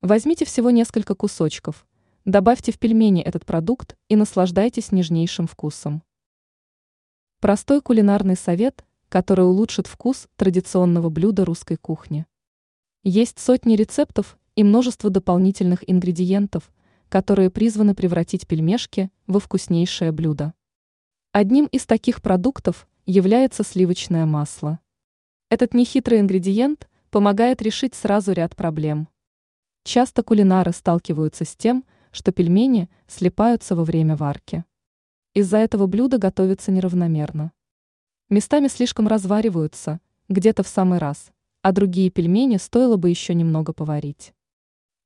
Возьмите всего несколько кусочков, добавьте в пельмени этот продукт и наслаждайтесь нежнейшим вкусом. Простой кулинарный совет, который улучшит вкус традиционного блюда русской кухни. Есть сотни рецептов и множество дополнительных ингредиентов, которые призваны превратить пельмешки во вкуснейшее блюдо. Одним из таких продуктов является сливочное масло. Этот нехитрый ингредиент помогает решить сразу ряд проблем. Часто кулинары сталкиваются с тем, что пельмени слипаются во время варки. Из-за этого блюдо готовится неравномерно. Местами слишком развариваются, где-то в самый раз, а другие пельмени стоило бы еще немного поварить.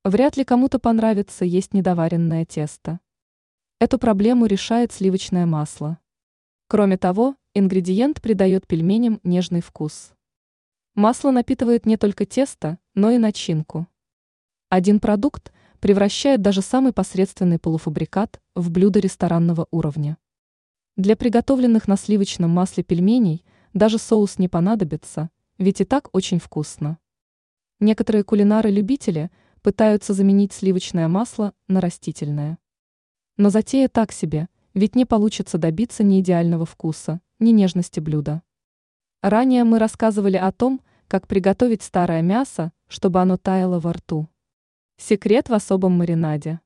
Вряд ли кому-то понравится есть недоваренное тесто. Эту проблему решает сливочное масло. Кроме того, ингредиент придает пельменям нежный вкус. Масло напитывает не только тесто, но и начинку. Один продукт превращает даже самый посредственный полуфабрикат в блюдо ресторанного уровня. Для приготовленных на сливочном масле пельменей даже соус не понадобится, ведь и так очень вкусно. Некоторые кулинары-любители пытаются заменить сливочное масло на растительное. Но затея так себе, ведь не получится добиться ни идеального вкуса, ни нежности блюда. Ранее мы рассказывали о том, как приготовить старое мясо, чтобы оно таяло во рту. Секрет в особом маринаде.